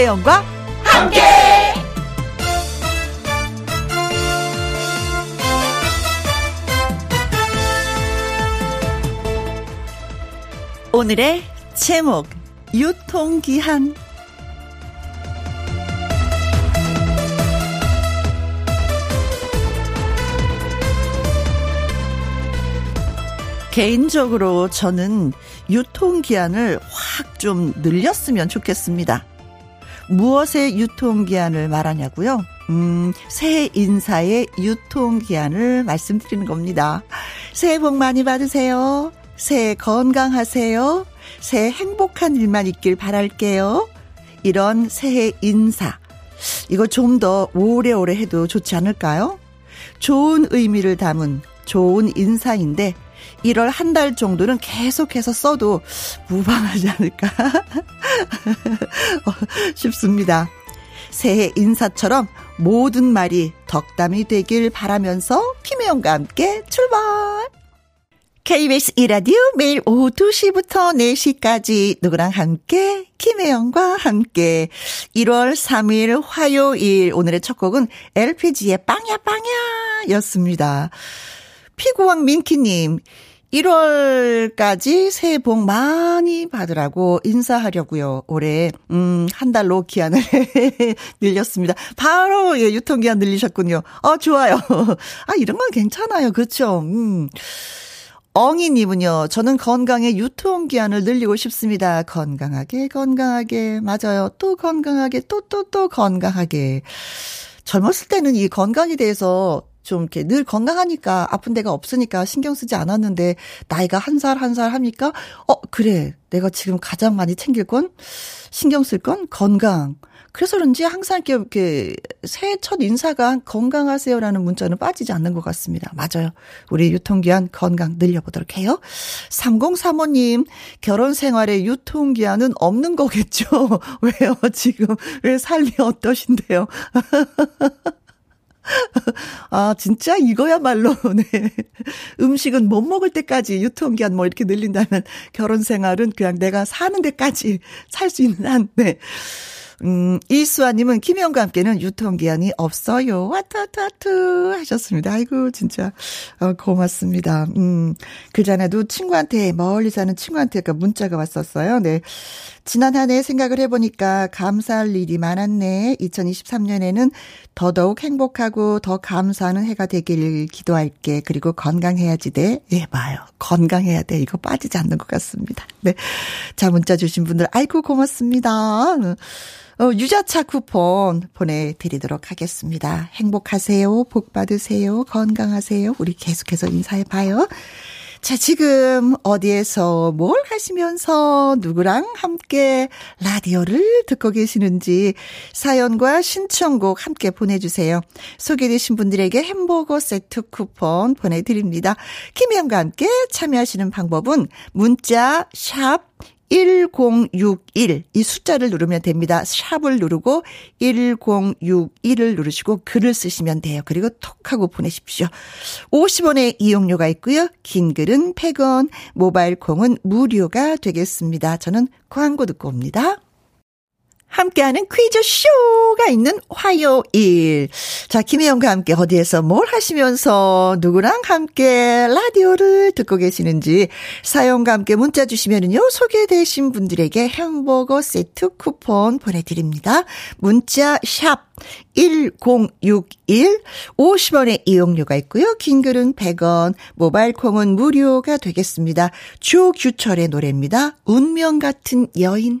김혜영과 함께. 오늘의 제목 유통기한 개인적으로 저는 유통기한을 확 좀 늘렸으면 좋겠습니다. 무엇의 유통기한을 말하냐고요? 음, 새해 인사의 유통기한을 말씀드리는 겁니다. 새해 복 많이 받으세요. 새해 건강하세요. 새해 행복한 일만 있길 바랄게요. 이런 새해 인사. 이거 좀 더 오래오래 해도 좋지 않을까요? 좋은 의미를 담은 좋은 인사인데 1월 한 달 정도는 계속해서 써도 무방하지 않을까 싶습니다. 새해 인사처럼 모든 말이 덕담이 되길 바라면서 김혜영과 함께 출발! KBS 이라디오 매일 오후 2시부터 4시까지 누구랑 함께 김혜영과 함께 1월 3일 화요일 오늘의 첫 곡은 LPG의 빵야 빵야 였습니다. 피구왕 민키님 1월까지 새해 복 많이 받으라고 인사하려고요. 올해 음, 한 달로 기한을 늘렸습니다. 바로 예, 유통 기한 늘리셨군요. 어, 좋아요. 아, 이런 건 괜찮아요. 그렇죠. 음. 엉이 님은요, 저는 건강에 유통 기한을 늘리고 싶습니다. 건강하게, 건강하게. 맞아요. 또 건강하게, 또, 또, 또 건강하게. 젊었을 때는 이 건강에 대해서 좀 이렇게 늘 건강하니까 아픈 데가 없으니까 신경 쓰지 않았는데 나이가 한 살 한 살 하니까 어 그래 내가 지금 가장 많이 챙길 건 신경 쓸 건 건강. 그래서 그런지 항상 이렇게, 새해 첫 인사가 건강하세요라는 문자는 빠지지 않는 것 같습니다. 맞아요. 우리 유통기한 건강 늘려보도록 해요. 3035님, 결혼 생활에 유통기한은 없는 거겠죠? 왜요? 지금, 왜 삶이 어떠신데요? 아, 진짜 이거야말로, 네. 음식은 못 먹을 때까지 유통기한 뭐 이렇게 늘린다면 결혼 생활은 그냥 내가 사는 데까지 살 수 있는 한, 네. 음, 이수아님은 김혜영과 함께는 유통기한이 없어요. 와타타투 하셨습니다. 아이고, 진짜, 어, 고맙습니다. 음, 그 전에도 친구한테, 멀리 사는 친구한테 그 문자가 왔었어요. 네. 지난 한 해 생각을 해보니까 감사할 일이 많았네. 2023년에는 더더욱 행복하고 더 감사하는 해가 되길 기도할게. 그리고 건강해야지 돼. 예, 봐요. 건강해야 돼. 이거 빠지지 않는 것 같습니다. 네. 자, 문자 주신 분들, 아이고, 고맙습니다. 어, 유자차 쿠폰 보내드리도록 하겠습니다. 행복하세요. 복 받으세요. 건강하세요. 우리 계속해서 인사해봐요. 자, 지금 어디에서 뭘 하시면서 누구랑 함께 라디오를 듣고 계시는지 사연과 신청곡 함께 보내주세요. 소개되신 분들에게 햄버거 세트 쿠폰 보내드립니다. 김혜영과 함께 참여하시는 방법은 문자 샵 1061. 이 숫자를 누르면 됩니다. 샵을 누르고 1061을 누르시고 글을 쓰시면 돼요. 그리고 톡 하고 보내십시오. 50원의 이용료가 있고요. 긴 글은 100원, 모바일 콩은 무료가 되겠습니다. 저는 광고 듣고 옵니다. 함께하는 퀴즈쇼가 있는 화요일. 자, 김혜영과 함께 어디에서 뭘 하시면서 누구랑 함께 라디오를 듣고 계시는지 사연과 함께 문자 주시면은요, 소개되신 분들에게 햄버거 세트 쿠폰 보내드립니다. 문자 샵 1061, 50원의 이용료가 있고요. 긴 글은 100원, 모바일 콩은 무료가 되겠습니다. 조규철의 노래입니다. 운명 같은 여인.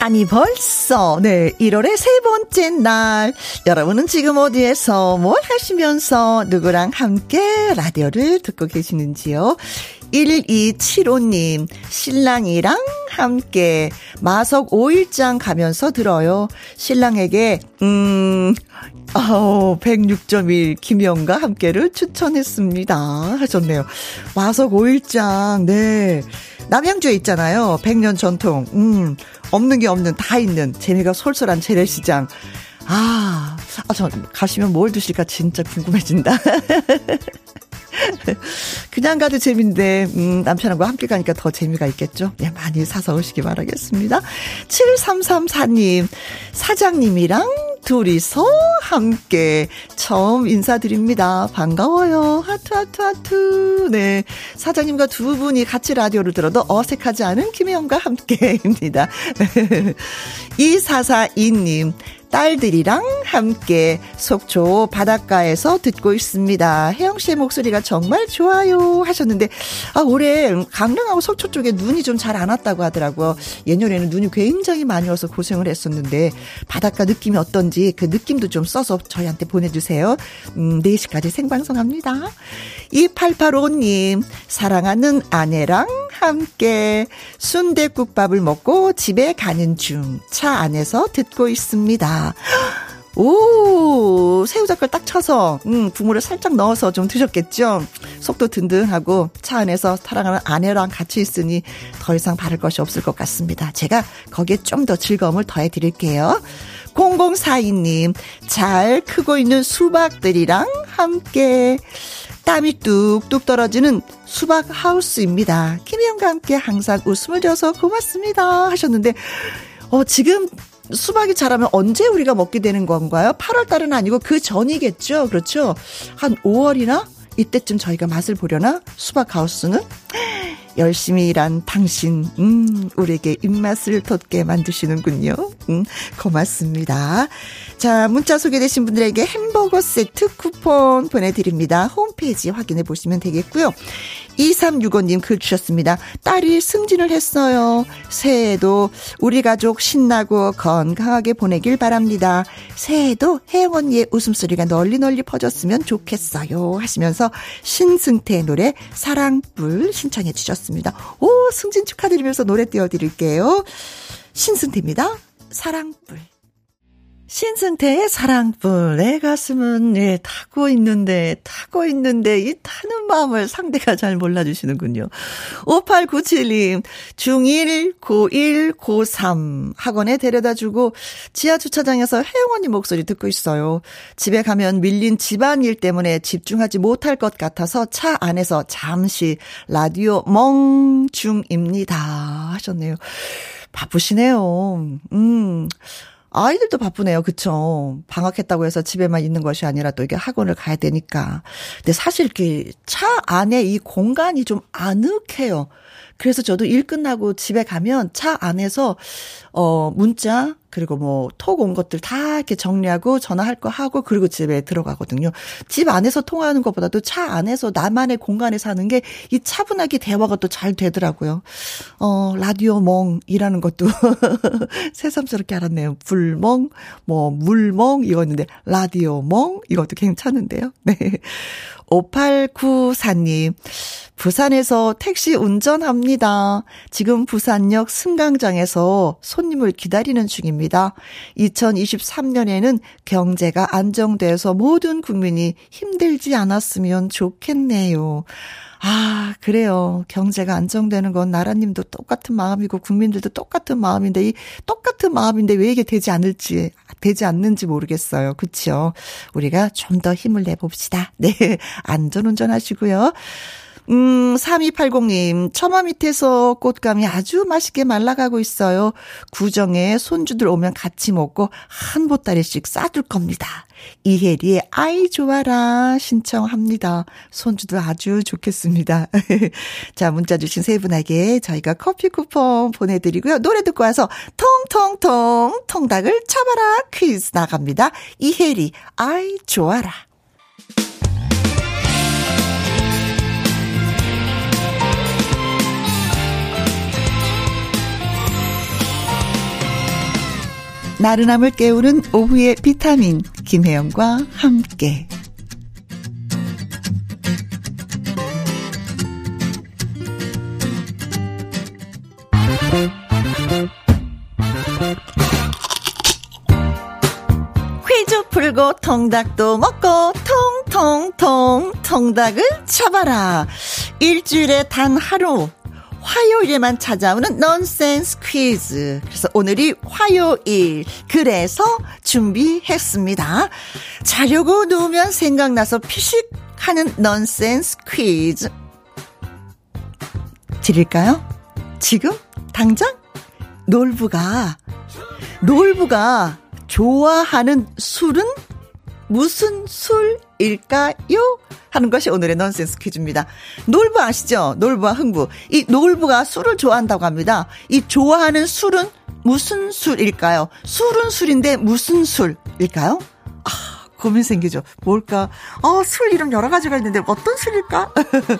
아니 벌써 네 1월의 세 번째 날 여러분은 지금 어디에서 뭘 하시면서 누구랑 함께 라디오를 듣고 계시는지요 1275님, 신랑이랑 함께 마석 5일장 가면서 들어요. 신랑에게, 음, 어, 106.1 김영과 함께를 추천했습니다. 하셨네요. 마석 5일장, 네. 남양주에 있잖아요. 100년 전통. 음, 없는 게 없는, 다 있는 재미가 솔솔한 재래시장. 아, 아, 저 가시면 뭘 드실까 진짜 궁금해진다. 그냥 가도 재밌는데, 음, 남편하고 함께 가니까 더 재미가 있겠죠? 네, 많이 사서 오시기 바라겠습니다. 7334님, 사장님이랑 둘이서 함께 처음 인사드립니다. 반가워요. 하트, 하트, 하트. 네. 사장님과 두 분이 같이 라디오를 들어도 어색하지 않은 김혜영과 함께입니다. 2442님, 딸들이랑 함께 속초 바닷가에서 듣고 있습니다. 혜영 씨의 목소리가 정말 좋아요 하셨는데 아 올해 강릉하고 속초 쪽에 눈이 좀 잘 안 왔다고 하더라고요. 예년에는 눈이 굉장히 많이 와서 고생을 했었는데 바닷가 느낌이 어떤지 그 느낌도 좀 써서 저희한테 보내주세요. 음, 4시까지 생방송합니다. 2885님 사랑하는 아내랑 함께 순대국밥을 먹고 집에 가는 중 차 안에서 듣고 있습니다. 오, 새우젓갈 딱 쳐서, 음, 국물을 살짝 넣어서 좀 드셨겠죠? 속도 든든하고 차 안에서 사랑하는 아내랑 같이 있으니 더 이상 바랄 것이 없을 것 같습니다. 제가 거기에 좀 더 즐거움을 더해 드릴게요. 0042님, 잘 크고 있는 수박들이랑 함께 땀이 뚝뚝 떨어지는 수박 하우스입니다. 김희영과 함께 항상 웃음을 줘서 고맙습니다. 하셨는데, 어, 지금 수박이 자라면 언제 우리가 먹게 되는 건가요? 8월 달은 아니고 그 전이겠죠? 그렇죠? 한 5월이나? 이때쯤 저희가 맛을 보려나? 수박 하우스는? 열심히 일한 당신, 음, 우리에게 입맛을 돋게 만드시는군요. 음, 고맙습니다. 자, 문자 소개되신 분들에게 햄버거 세트 쿠폰 보내드립니다. 홈페이지 확인해 보시면 되겠고요. 2365님 글 주셨습니다. 딸이 승진을 했어요. 새해에도 우리 가족 신나고 건강하게 보내길 바랍니다. 새해에도 혜영 언니의 웃음소리가 널리 널리 퍼졌으면 좋겠어요. 하시면서 신승태의 노래 사랑불 신청해 주셨습니다. 오, 승진 축하드리면서 노래 띄워드릴게요. 신승태입니다. 사랑불. 신승태의 사랑불, 내 가슴은, 예, 타고 있는데, 타고 있는데, 이 타는 마음을 상대가 잘 몰라 주시는군요. 5897님, 중1, 고1, 고3 학원에 데려다 주고, 지하 주차장에서 혜영 언니 목소리 듣고 있어요. 집에 가면 밀린 집안일 때문에 집중하지 못할 것 같아서 차 안에서 잠시 라디오 멍 중입니다. 하셨네요. 바쁘시네요. 음. 아이들도 바쁘네요. 그쵸. 방학했다고 해서 집에만 있는 것이 아니라 또 이게 학원을 가야 되니까. 근데 사실 이렇게 차 안에 이 공간이 좀 아늑해요. 그래서 저도 일 끝나고 집에 가면 차 안에서 어 문자 그리고 뭐 톡 온 것들 다 이렇게 정리하고 전화할 거 하고 그리고 집에 들어가거든요. 집 안에서 통화하는 것보다도 차 안에서 나만의 공간에 사는 게 이 차분하게 대화가 또 잘 되더라고요. 어 라디오 멍이라는 것도 새삼스럽게 알았네요. 불멍, 뭐 물멍 이거였는데 라디오 멍 이것도 괜찮은데요. 네. 5894님, 부산에서 택시 운전합니다. 지금 부산역 승강장에서 손님을 기다리는 중입니다. 2023년에는 경제가 안정돼서 모든 국민이 힘들지 않았으면 좋겠네요. 아, 그래요. 경제가 안정되는 건 나라님도 똑같은 마음이고 국민들도 똑같은 마음인데 이 똑같은 마음인데 왜 이게 되지 않을지 되지 않는지 모르겠어요. 그렇죠? 우리가 좀 더 힘을 내 봅시다. 네. 안전 운전하시고요. 음, 3280님, 처마 밑에서 꽃감이 아주 맛있게 말라가고 있어요. 구정에 손주들 오면 같이 먹고 한 보따리씩 싸줄 겁니다. 이혜리의 아이 좋아라 신청합니다. 손주들 아주 좋겠습니다. 자, 문자 주신 세 분에게 저희가 커피 쿠폰 보내드리고요. 노래 듣고 와서 통통통 통닭을 쳐봐라 퀴즈 나갑니다. 이혜리 아이 좋아라. 나른함을 깨우는 오후의 비타민 김혜영과 함께. 퀴즈 풀고 통닭도 먹고 통통통 통닭을 잡아라. 일주일에 단 하루 화요일에만 찾아오는 넌센스 퀴즈. 그래서 오늘이 화요일. 그래서 준비했습니다. 자려고 누우면 생각나서 피식 하는 넌센스 퀴즈. 드릴까요? 지금? 당장? 놀부가, 놀부가 좋아하는 술은 무슨 술일까요? 하는 것이 오늘의 넌센스 퀴즈입니다. 놀부 아시죠? 놀부와 흥부. 이 놀부가 술을 좋아한다고 합니다. 이 좋아하는 술은 무슨 술일까요? 술은 술인데 무슨 술일까요? 아, 고민 생기죠. 뭘까? 어, 술 이름 여러 가지가 있는데 어떤 술일까?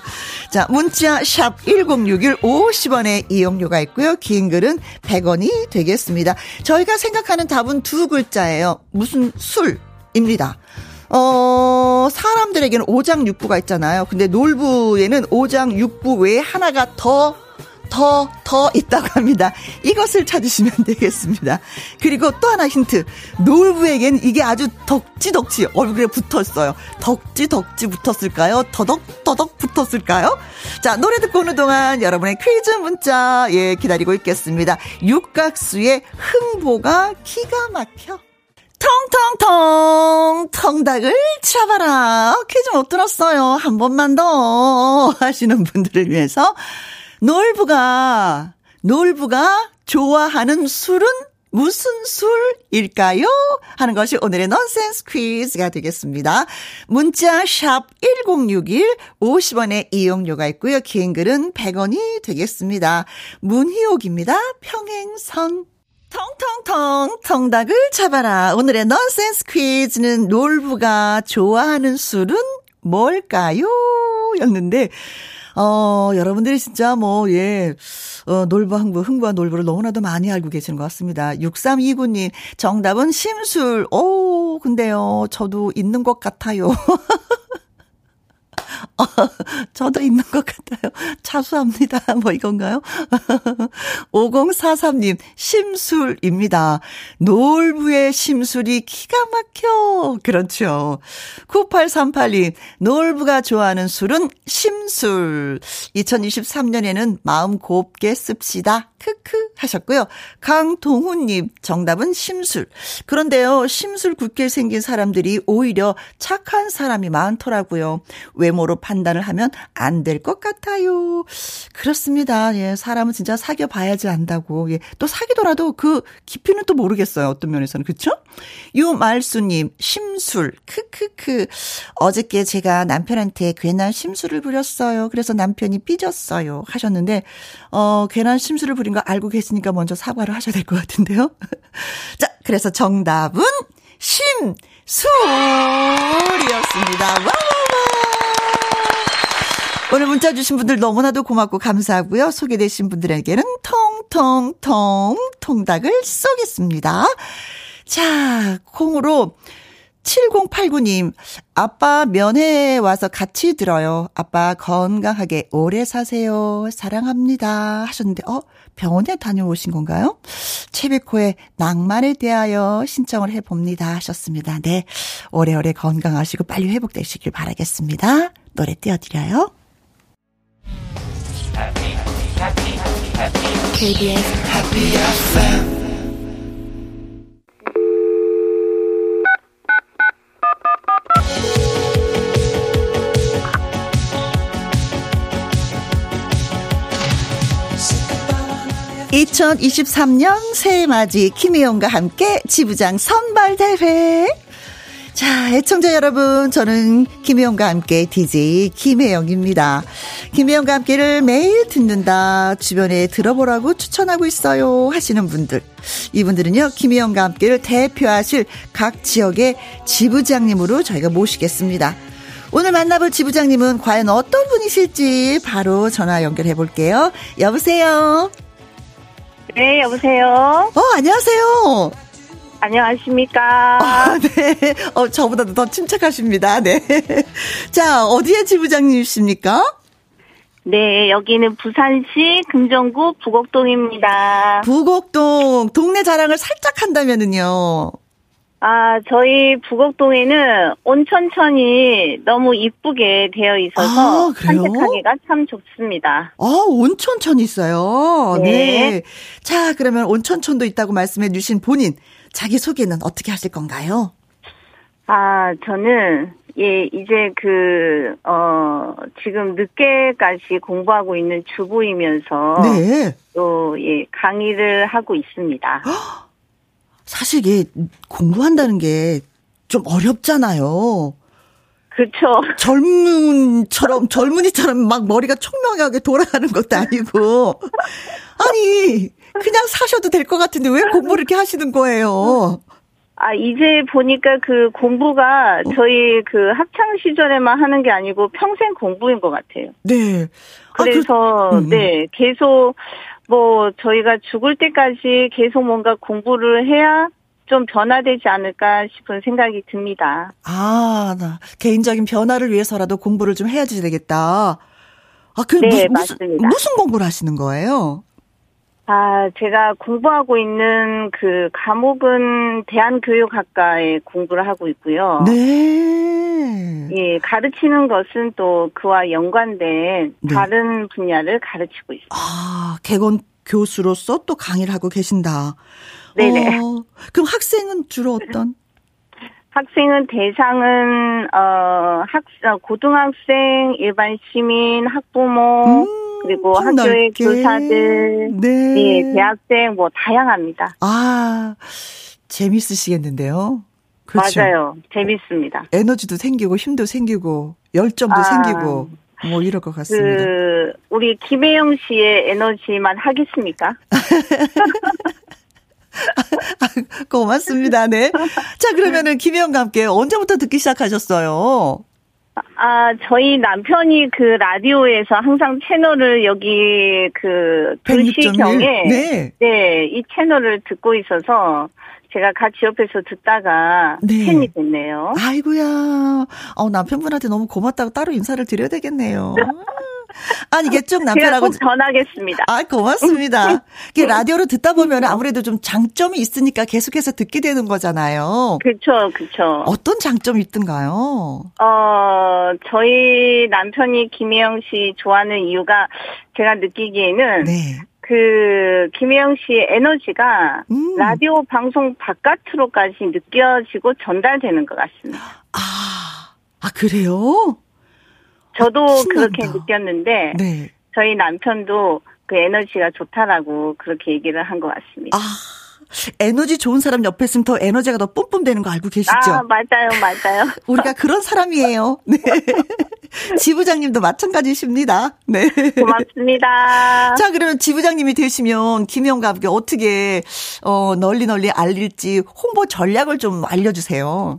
자, 문자 샵 1061 50원의 이용료가 있고요. 긴 글은 100원이 되겠습니다. 저희가 생각하는 답은 두 글자예요. 무슨 술 입니다. 어, 사람들에게는 오장육부가 있잖아요. 근데 놀부에는 오장육부 외에 하나가 더, 더, 더 있다고 합니다. 이것을 찾으시면 되겠습니다. 그리고 또 하나 힌트. 놀부에겐 이게 아주 덕지덕지 얼굴에 붙었어요. 덕지덕지 붙었을까요? 더덕더덕 붙었을까요? 자, 노래 듣고 오는 동안 여러분의 퀴즈 문자, 예, 기다리고 있겠습니다. 육각수의 흥보가 기가 막혀. 통통통 통닭을 잡아라. 퀴즈 못 들었어요. 한 번만 더 하시는 분들을 위해서 놀부가 놀부가 좋아하는 술은 무슨 술일까요? 하는 것이 오늘의 넌센스 퀴즈가 되겠습니다. 문자 샵 1061, 50원의 이용료가 있고요. 긴 글은 100원이 되겠습니다. 문희옥입니다. 평행선. 통통통 통닭을 잡아라. 오늘의 넌센스 퀴즈는 놀부가 좋아하는 술은 뭘까요? 였는데 어, 여러분들이 진짜 뭐, 예, 어, 놀부 흥부, 흥부와 놀부를 너무나도 많이 알고 계시는 것 같습니다. 6329님, 정답은 심술. 오, 근데요, 저도 있는 것 같아요. 어, 저도 있는 것 같아요. 차수합니다. 뭐 이건가요? 5043님, 심술입니다. 놀부의 심술이 기가 막혀. 그렇죠. 9838님, 놀부가 좋아하는 술은 심술. 2023년에는 마음 곱게 씁시다. 크크 하셨고요. 강동훈님, 정답은 심술. 그런데요, 심술 굳게 생긴 사람들이 오히려 착한 사람이 많더라고요. 외모로 판단을 하면 안 될 것 같아요. 그렇습니다. 예, 사람은 진짜 사귀어 봐야지 안다고. 예, 또 사귀더라도 그 깊이는 또 모르겠어요. 어떤 면에서는. 그쵸? 유말수님, 심술. 크크크. 어저께 제가 남편한테 괜한 심술을 부렸어요. 그래서 남편이 삐졌어요. 하셨는데, 어, 괜한 심술을 부린 거 알고 계시니까 먼저 사과를 하셔야 될 것 같은데요. 자, 그래서 정답은 심술이었습니다. 와와와. 오늘 문자 주신 분들 너무나도 고맙고 감사하고요. 소개되신 분들에게는 통통통 통닭을 쏘겠습니다. 자, 콩으로 7089님, 아빠 면회 와서 같이 들어요. 아빠 건강하게 오래 사세요. 사랑합니다. 하셨는데, 어, 병원에 다녀오신 건가요? 채백호의 낭만에 대하여 신청을 해봅니다. 하셨습니다. 네. 오래오래 건강하시고 빨리 회복되시길 바라겠습니다. 노래 띄워드려요. KBS Happy FM 2023년 새해 맞이 김혜영과 함께 지부장 선발대회 자, 애청자 여러분, 저는 김혜영과 함께 DJ 김혜영입니다. 김혜영과 함께를 매일 듣는다, 주변에 들어보라고 추천하고 있어요 하시는 분들. 이분들은요, 김혜영과 함께를 대표하실 각 지역의 지부장님으로 저희가 모시겠습니다. 오늘 만나볼 지부장님은 과연 어떤 분이실지 바로 전화 연결해 볼게요. 여보세요? 네, 여보세요? 어, 안녕하세요. 안녕하십니까. 아, 네. 어, 저보다도 더 침착하십니다. 네. 자, 어디에 지부장님이십니까? 네, 여기는 부산시 금정구 부곡동입니다. 부곡동, 동네 자랑을 살짝 한다면은요. 아, 저희 부곡동에는 온천천이 너무 이쁘게 되어 있어서 아, 그래요? 산책하기가 참 좋습니다. 아, 온천천 있어요. 네. 네. 자, 그러면 온천천도 있다고 말씀해 주신 본인, 자기 소개는 어떻게 하실 건가요? 아, 저는, 예, 이제 그, 어, 지금 늦게까지 공부하고 있는 주부이면서 네. 또, 예, 강의를 하고 있습니다. 사실 이게 공부한다는 게 좀 어렵잖아요. 그렇죠. 젊은처럼, 젊은이처럼 막 머리가 총명하게 돌아가는 것도 아니고. 아니, 그냥 사셔도 될 것 같은데 왜 공부를 이렇게 하시는 거예요? 아, 이제 보니까 그 공부가 저희 그 학창 시절에만 하는 게 아니고 평생 공부인 것 같아요. 네. 아, 그- 그래서, 음. 네, 계속, 뭐, 저희가 죽을 때까지 계속 뭔가 공부를 해야 좀 변화되지 않을까 싶은 생각이 듭니다. 아, 나 개인적인 변화를 위해서라도 공부를 좀 해야지 되겠다. 아, 그 네, 무슨, 맞습니다. 무슨 공부를 하시는 거예요? 아, 제가 공부하고 있는 그 과목은 대한교육학과에 공부를 하고 있고요. 네. 예, 가르치는 것은 또 그와 연관된 네. 다른 분야를 가르치고 있어요. 아, 개건 교수로서 또 강의를 하고 계신다. 네네. 어, 그럼 학생은 주로 어떤? 학생은 대상은 어학 어, 고등학생, 일반 시민, 학부모 음, 그리고 폭 학교의 넓게. 교사들, 네. 예, 대학생 뭐 다양합니다. 아, 재밌으시겠는데요? 그렇죠. 맞아요. 재밌습니다. 에너지도 생기고 힘도 생기고 열정도 아. 생기고 뭐 이럴 것 같습니다. 그 우리 김혜영 씨의 에너지만 하겠습니까? 고맙습니다. 네. 자, 그러면은 김혜영과 함께 언제부터 듣기 시작하셨어요? 아, 저희 남편이 그 라디오에서 항상 채널을 여기 그 106.1? 2시경에 네. 네, 이 채널을 듣고 있어서 제가 같이 옆에서 듣다가 네. 팬이 됐네요. 아이고야. 어, 남편분한테 너무 고맙다고 따로 인사를 드려야 되겠네요. 아니, 이게 쭉 남편하고. 꼭 전하겠습니다. 아, 고맙습니다. 이게 라디오로 듣다 보면 아무래도 좀 장점이 있으니까 계속해서 듣게 되는 거잖아요. 그쵸, 그쵸. 어떤 장점이 있던가요? 어, 저희 남편이 김혜영 씨 좋아하는 이유가 제가 느끼기에는 네. 그 김혜영 씨의 에너지가 음. 라디오 방송 바깥으로까지 느껴지고 전달되는 것 같습니다. 아, 아, 그래요? 저도 아, 그렇게 신난다. 느꼈는데 네. 저희 남편도 그 에너지가 좋다라고 그렇게 얘기를 한 것 같습니다. 아, 에너지 좋은 사람 옆에 있으면 더 에너지가 더 뿜뿜 되는 거 알고 계시죠? 아, 맞아요, 맞아요. 우리가 그런 사람이에요. 네. 지부장님도 마찬가지십니다. 네. 고맙습니다. 자, 그러면 지부장님이 되시면 김영과 함께 어떻게 어 널리 널리 알릴지 홍보 전략을 좀 알려주세요.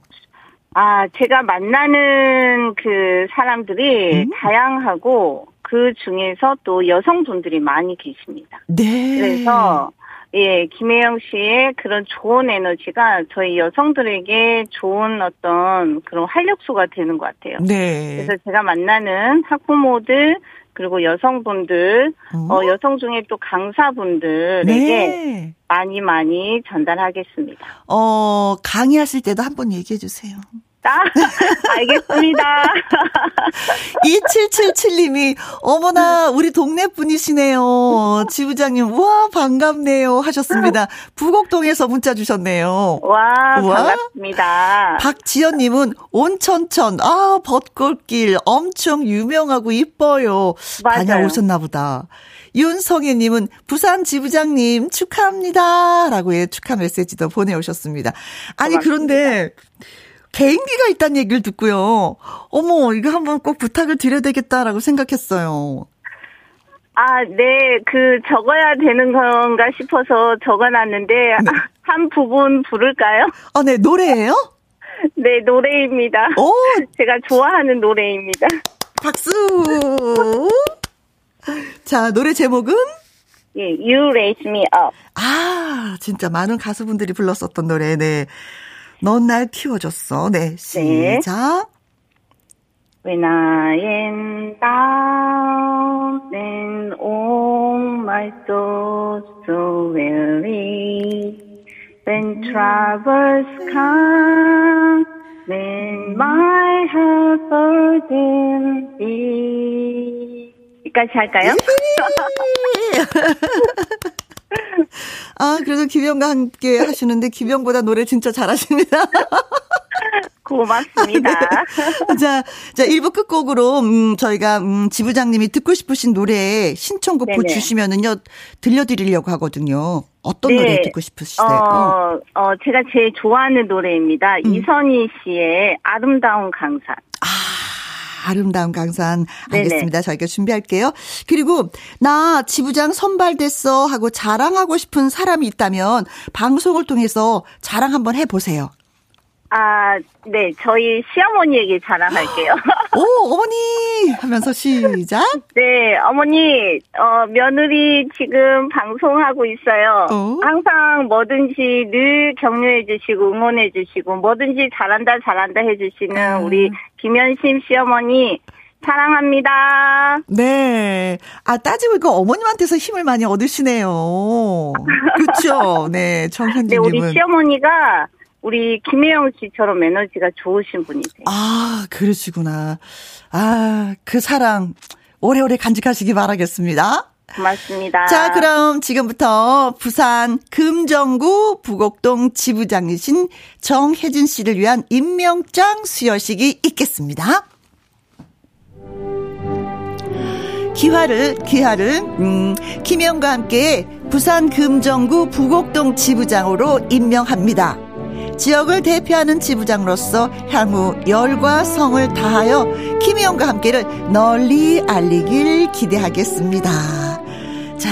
아, 제가 만나는 그 사람들이 음? 다양하고 그 중에서 또 여성분들이 많이 계십니다. 네. 그래서 예, 김혜영 씨의 그런 좋은 에너지가 저희 여성들에게 좋은 어떤 그런 활력소가 되는 것 같아요. 네. 그래서 제가 만나는 학부모들 그리고 여성분들, 어? 어, 여성 중에 또 강사분들에게 네. 많이 많이 전달하겠습니다. 어, 강의하실 때도 한번 얘기해 주세요. 아, 알겠습니다. 2777님이, 어머나, 우리 동네 분이시네요. 지부장님, 우와, 반갑네요. 하셨습니다. 부곡동에서 문자 주셨네요. 와, 우와. 반갑습니다. 박지연님은 온천천, 아, 벚꽃길 엄청 유명하고 이뻐요. 맞아요. 다녀오셨나 보다. 윤성혜님은 부산 지부장님 축하합니다. 라고 예, 축하 메시지도 보내오셨습니다. 아니, 고맙습니다. 그런데 개인기가 있다는 얘기를 듣고요. 어머, 이거 한번 꼭 부탁을 드려야 되겠다라고 생각했어요. 아, 네, 그 적어야 되는 건가 싶어서 적어놨는데 한 부분 부를까요? 아, 네, 노래예요? 네, 노래입니다. 오, 제가 좋아하는 노래입니다. 박수! 자, 노래 제목은? 예, You Raise Me Up. 아, 진짜 많은 가수분들이 불렀었던 노래, 네. 넌 날 키워줬어. 네, 시작. When I am down and all my thoughts so weary, When troubles come, when my heart burden be. 여기까지 할까요? 아, 그래도 김영과 함께 하시는데 김영보다 노래 진짜 잘하십니다. 고맙습니다. 네. 자, 자, 1부 끝곡으로, 음, 저희가, 음, 지부장님이 듣고 싶으신 노래 신청곡 네네. 주시면은요, 들려드리려고 하거든요. 어떤 네. 노래 듣고 싶으시세요? 어, 어, 제가 제일 좋아하는 노래입니다. 음. 이선희 씨의 아름다운 강산. 아. 아름다운 강산 알겠습니다. 네네. 저희가 준비할게요. 그리고 나 지부장 선발됐어 하고 자랑하고 싶은 사람이 있다면 방송을 통해서 자랑 한번 해보세요. 아, 네, 저희 시어머니에게 자랑할게요. 오, 어머니! 하면서 시작. 네, 어머니, 어, 며느리 지금 방송하고 있어요. 어? 항상 뭐든지 늘 격려해 주시고 응원해 주시고 뭐든지 잘한다, 잘한다 해 주시는 음. 우리 김현심 시어머니, 사랑합니다. 네. 아, 따지고 보니까 어머님한테서 힘을 많이 얻으시네요. 그렇죠. 네, 정현진님은. 네, 우리 시어머니가 우리 김혜영 씨처럼 에너지가 좋으신 분이세요. 아, 그러시구나. 아, 그 사랑 오래오래 간직하시기 바라겠습니다. 고맙습니다. 자, 그럼 지금부터 부산 금정구 부곡동 지부장이신 정혜진 씨를 위한 임명장 수여식이 있겠습니다. 기화를 기화를 음, 김영과 함께 부산 금정구 부곡동 지부장으로 임명합니다. 지역을 대표하는 지부장으로서 향후 열과 성을 다하여 김희영과 함께를 널리 알리길 기대하겠습니다. 자,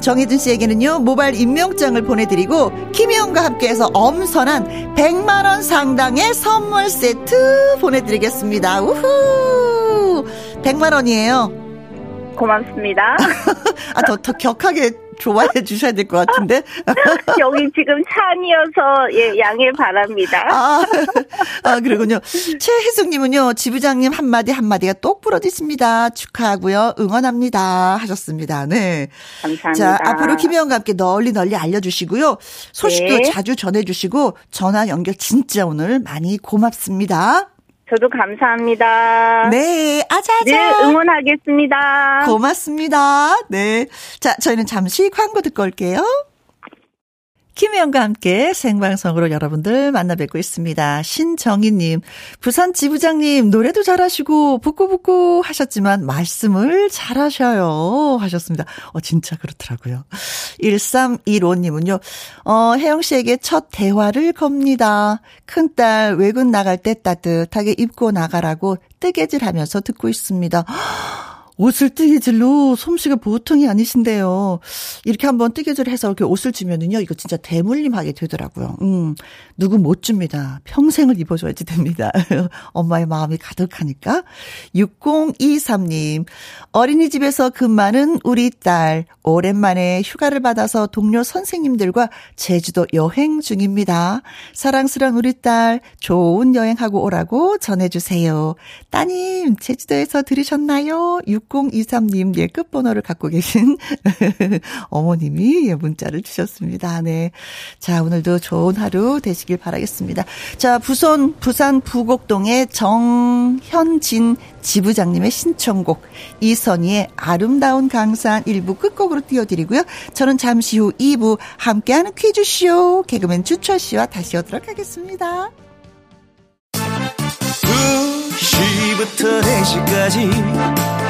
정혜준 씨에게는요, 모바일 임명장을 보내드리고, 김희영과 함께해서 엄선한 100만원 상당의 선물 세트 보내드리겠습니다. 우후! 100만원이에요. 고맙습니다. 아, 더, 더 격하게 좋아해 주셔야 될 것 같은데. 여기 지금 찬이어서 예, 양해 바랍니다. 아, 아 그러군요. 최혜숙님은요, 지부장님 한마디 한마디가 똑 부러지십니다. 축하하고요. 응원합니다. 하셨습니다. 네. 감사합니다. 자, 앞으로 김혜영과 함께 널리 널리 알려주시고요. 소식도 네. 자주 전해주시고, 전화 연결 진짜 오늘 많이 고맙습니다. 저도 감사합니다. 네, 아자아자. 네, 응원하겠습니다. 고맙습니다. 네. 자, 저희는 잠시 광고 듣고 올게요. 김혜영과 함께 생방송으로 여러분들 만나 뵙고 있습니다. 신정희님, 부산 지부장님, 노래도 잘하시고, 북구북구 하셨지만, 말씀을 잘하셔요. 하셨습니다. 어, 진짜 그렇더라고요. 1315님은요, 어, 혜영 씨에게 첫 대화를 겁니다. 큰딸 외근 나갈 때 따뜻하게 입고 나가라고 뜨개질 하면서 듣고 있습니다. 옷을 뜨개질로 솜씨가 보통이 아니신데요. 이렇게 한번 뜨개질 해서 이렇게 옷을 주면은요, 이거 진짜 대물림하게 되더라고요. 음, 누구 못 줍니다. 평생을 입어줘야지 됩니다. 엄마의 마음이 가득하니까. 6023님, 어린이집에서 근무하는 우리 딸, 오랜만에 휴가를 받아서 동료 선생님들과 제주도 여행 중입니다. 사랑스러운 우리 딸, 좋은 여행하고 오라고 전해주세요. 따님, 제주도에서 들으셨나요? 6023님, 예, 끝번호를 갖고 계신 어머님이 예, 문자를 주셨습니다. 네. 자, 오늘도 좋은 하루 되시길 바라겠습니다. 자, 부산, 부산 부곡동의 정현진 지부장님의 신청곡, 이선희의 아름다운 강산 일부 끝곡으로 띄워드리고요. 저는 잠시 후 2부 함께하는 퀴즈쇼, 개그맨 주철 씨와 다시 오도록 하겠습니다. 2시부터 4시까지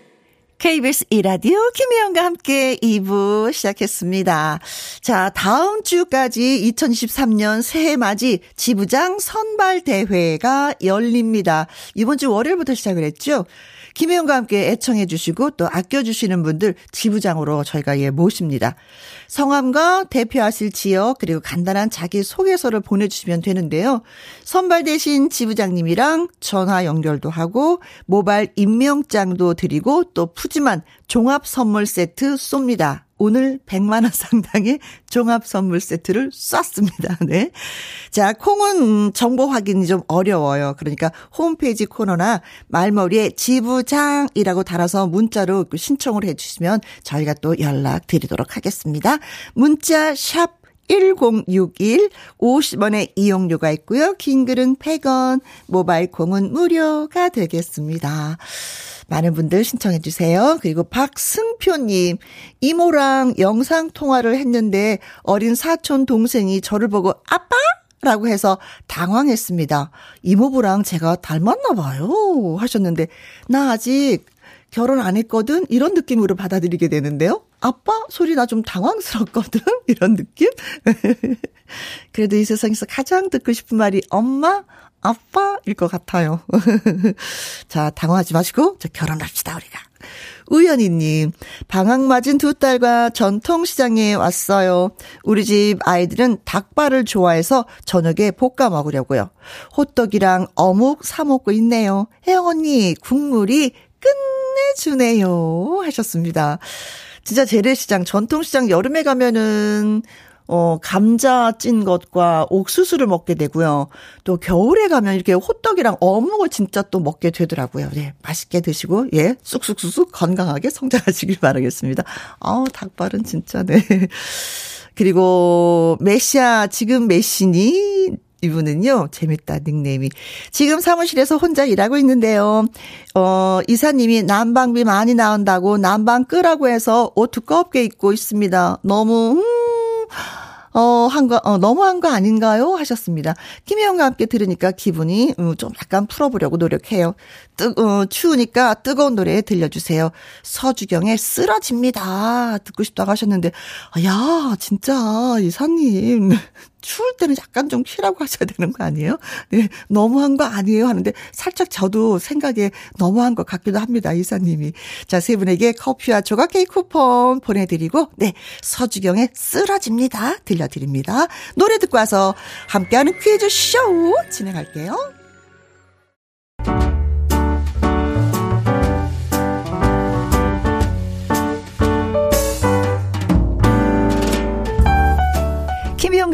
KBS 이라디오 김혜영과 함께 2부 시작했습니다. 자, 다음 주까지 2023년 새해 맞이 지부장 선발 대회가 열립니다. 이번 주 월요일부터 시작을 했죠. 김혜영과 함께 애청해 주시고 또 아껴 주시는 분들 지부장으로 저희가 예 모십니다. 성함과 대표하실 지역 그리고 간단한 자기 소개서를 보내 주시면 되는데요. 선발되신 지부장님이랑 전화 연결도 하고 모바일 임명장도 드리고 또 푸짐한 종합 선물 세트 쏩니다. 오늘 100만 원 상당의 종합 선물 세트를 쐈습니다. 네. 자, 콩은 정보 확인이 좀 어려워요. 그러니까 홈페이지 코너나 말머리에 지부장이라고 달아서 문자로 신청을 해 주시면 저희가 또 연락 드리도록 하겠습니다. 문자 샵 1061 50원의 이용료가 있고요. 긴 글은 100원, 모바일 콩은 무료가 되겠습니다. 많은 분들 신청해 주세요. 그리고 박승표님, 이모랑 영상통화를 했는데 어린 사촌 동생이 저를 보고 아빠? 라고 해서 당황했습니다. 이모부랑 제가 닮았나 봐요. 하셨는데, 나 아직 결혼 안 했거든? 이런 느낌으로 받아들이게 되는데요. 아빠? 소리 나 좀 당황스럽거든? 이런 느낌? 그래도 이 세상에서 가장 듣고 싶은 말이 엄마? 아빠일 것 같아요. 자, 당황하지 마시고, 저 결혼합시다, 우리가. 우연희님, 방학 맞은 두 딸과 전통시장에 왔어요. 우리 집 아이들은 닭발을 좋아해서 저녁에 볶아 먹으려고요. 호떡이랑 어묵 사 먹고 있네요. 혜영 언니, 국물이 끝 내주네요. 하셨습니다. 진짜 재래시장, 전통시장 여름에 가면은 어, 감자 찐 것과 옥수수를 먹게 되고요. 또 겨울에 가면 이렇게 호떡이랑 어묵을 진짜 또 먹게 되더라고요. 예, 맛있게 드시고, 예, 쑥쑥쑥쑥 건강하게 성장하시길 바라겠습니다. 아우, 닭발은 진짜, 네. 그리고 메시아, 지금 메시니, 이분은요, 재밌다, 닉네임이. 지금 사무실에서 혼자 일하고 있는데요. 어, 이사님이 난방비 많이 나온다고 난방 끄라고 해서 옷 두껍게 입고 있습니다. 너무, 음, 어, 한 거, 어, 너무한 거 아닌가요? 하셨습니다. 김혜영과 함께 들으니까 기분이, 음, 좀 약간 풀어보려고 노력해요. 뜨, 어, 추우니까 뜨거운 노래 들려주세요. 서주경의 쓰러집니다. 듣고 싶다고 하셨는데, 아, 야, 진짜, 이사님. 추울 때는 약간 좀 쉬라고 하셔야 되는 거 아니에요? 네, 너무한 거 아니에요? 하는데 살짝 저도 생각에 너무한 것 같기도 합니다. 이사님이. 자, 세 분에게 커피와 조각 케이크 쿠폰 보내드리고, 네, 서주경의 쓰러집니다. 들려드립니다. 노래 듣고 와서 함께하는 퀴즈쇼 진행할게요.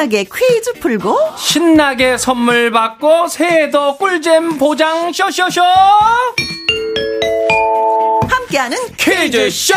알차게 퀴즈 풀고 신나게 선물 받고 새해도 꿀잼 보장 쇼쇼쇼! 함께하는 퀴즈쇼!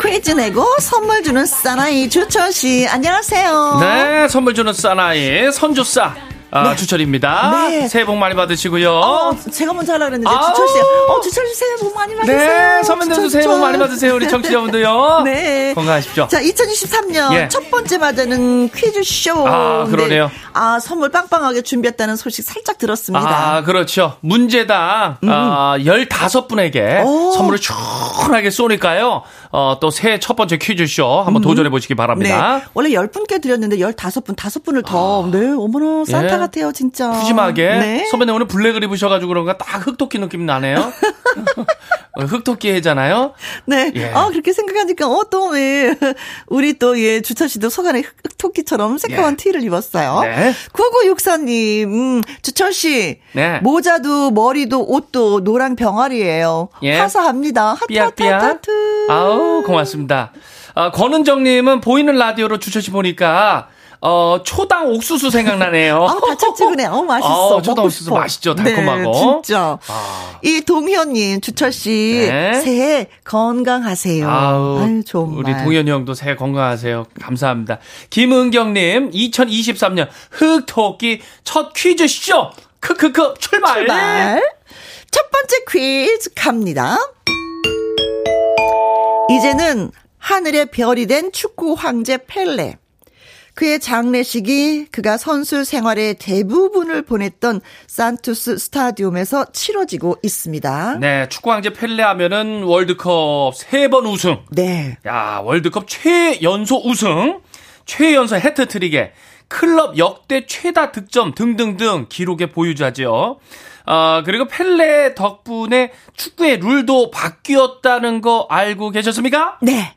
퀴즈 내고 선물 주는 사나이 주철 씨 안녕하세요. 네, 선물 주는 사나이 선주사 아, 네. 주철입니다. 네. 새해 복 많이 받으시고요. 어, 제가 먼저 하려고 그랬는데 주철 씨. 어, 주철 씨 새해 복 많이 받으세요. 네, 선배님도 새해 복 많이 받으세요. 우리 청취자분들요. 네. 건강하십시오. 자, 2023년 예. 첫 번째 맞는 퀴즈 쇼. 아, 그러네요. 아, 선물 빵빵하게 준비했다는 소식 살짝 들었습니다. 아, 그렇죠. 문제당 음. 아, 15분에게 오. 선물을 충분하게 쏘니까요. 어, 또 새해 첫 번째 퀴즈쇼 한번 음. 도전해 보시기 바랍니다. 네. 원래 10분께 드렸는데 15분, 5분을 더. 아. 네, 어머나, 산타 예. 같아요, 진짜. 푸짐하게. 네. 선배님 오늘 블랙을 입으셔가지고 그런가 딱 흑토끼 느낌 나네요. 어, 흑토끼 해잖아요. 네. 예. 아, 그렇게 생각하니까, 어, 또, 왜, 우리 또, 예, 주철 씨도 소간에 흑토끼처럼 새까만 예. 티를 입었어요. 네. 9964님, 음, 주철 씨. 네. 모자도, 머리도, 옷도 노랑 병아리예요 예. 화사합니다. 하트, 하트, 하트, 아우, 고맙습니다. 아, 권은정님은 보이는 라디오로 주철 씨 보니까, 어, 초당 옥수수 생각나네요. 아, 다채지근해. 어, 맛있어. 어, 초당 옥수수 싶어. 맛있죠. 달콤하고. 네, 진짜. 아. 이 동현님, 주철씨, 네. 새해 건강하세요. 아우, 아유, 정말. 우리 동현 형도 새해 건강하세요. 감사합니다. 김은경님, 2023년 흑토끼 첫 퀴즈쇼. 크크크, 출발. 출발. 첫 번째 퀴즈 갑니다. 이제는 하늘의 별이 된 축구 황제 펠레. 그의 장례식이 그가 선수 생활의 대부분을 보냈던 산투스 스타디움에서 치러지고 있습니다. 네, 축구 황제 펠레 하면은 월드컵 세번 우승. 네. 야, 월드컵 최연소 우승, 최연소 해트트릭에 클럽 역대 최다 득점 등등등 기록의 보유자죠. 아, 그리고 펠레 덕분에 축구의 룰도 바뀌었다는 거 알고 계셨습니까? 네.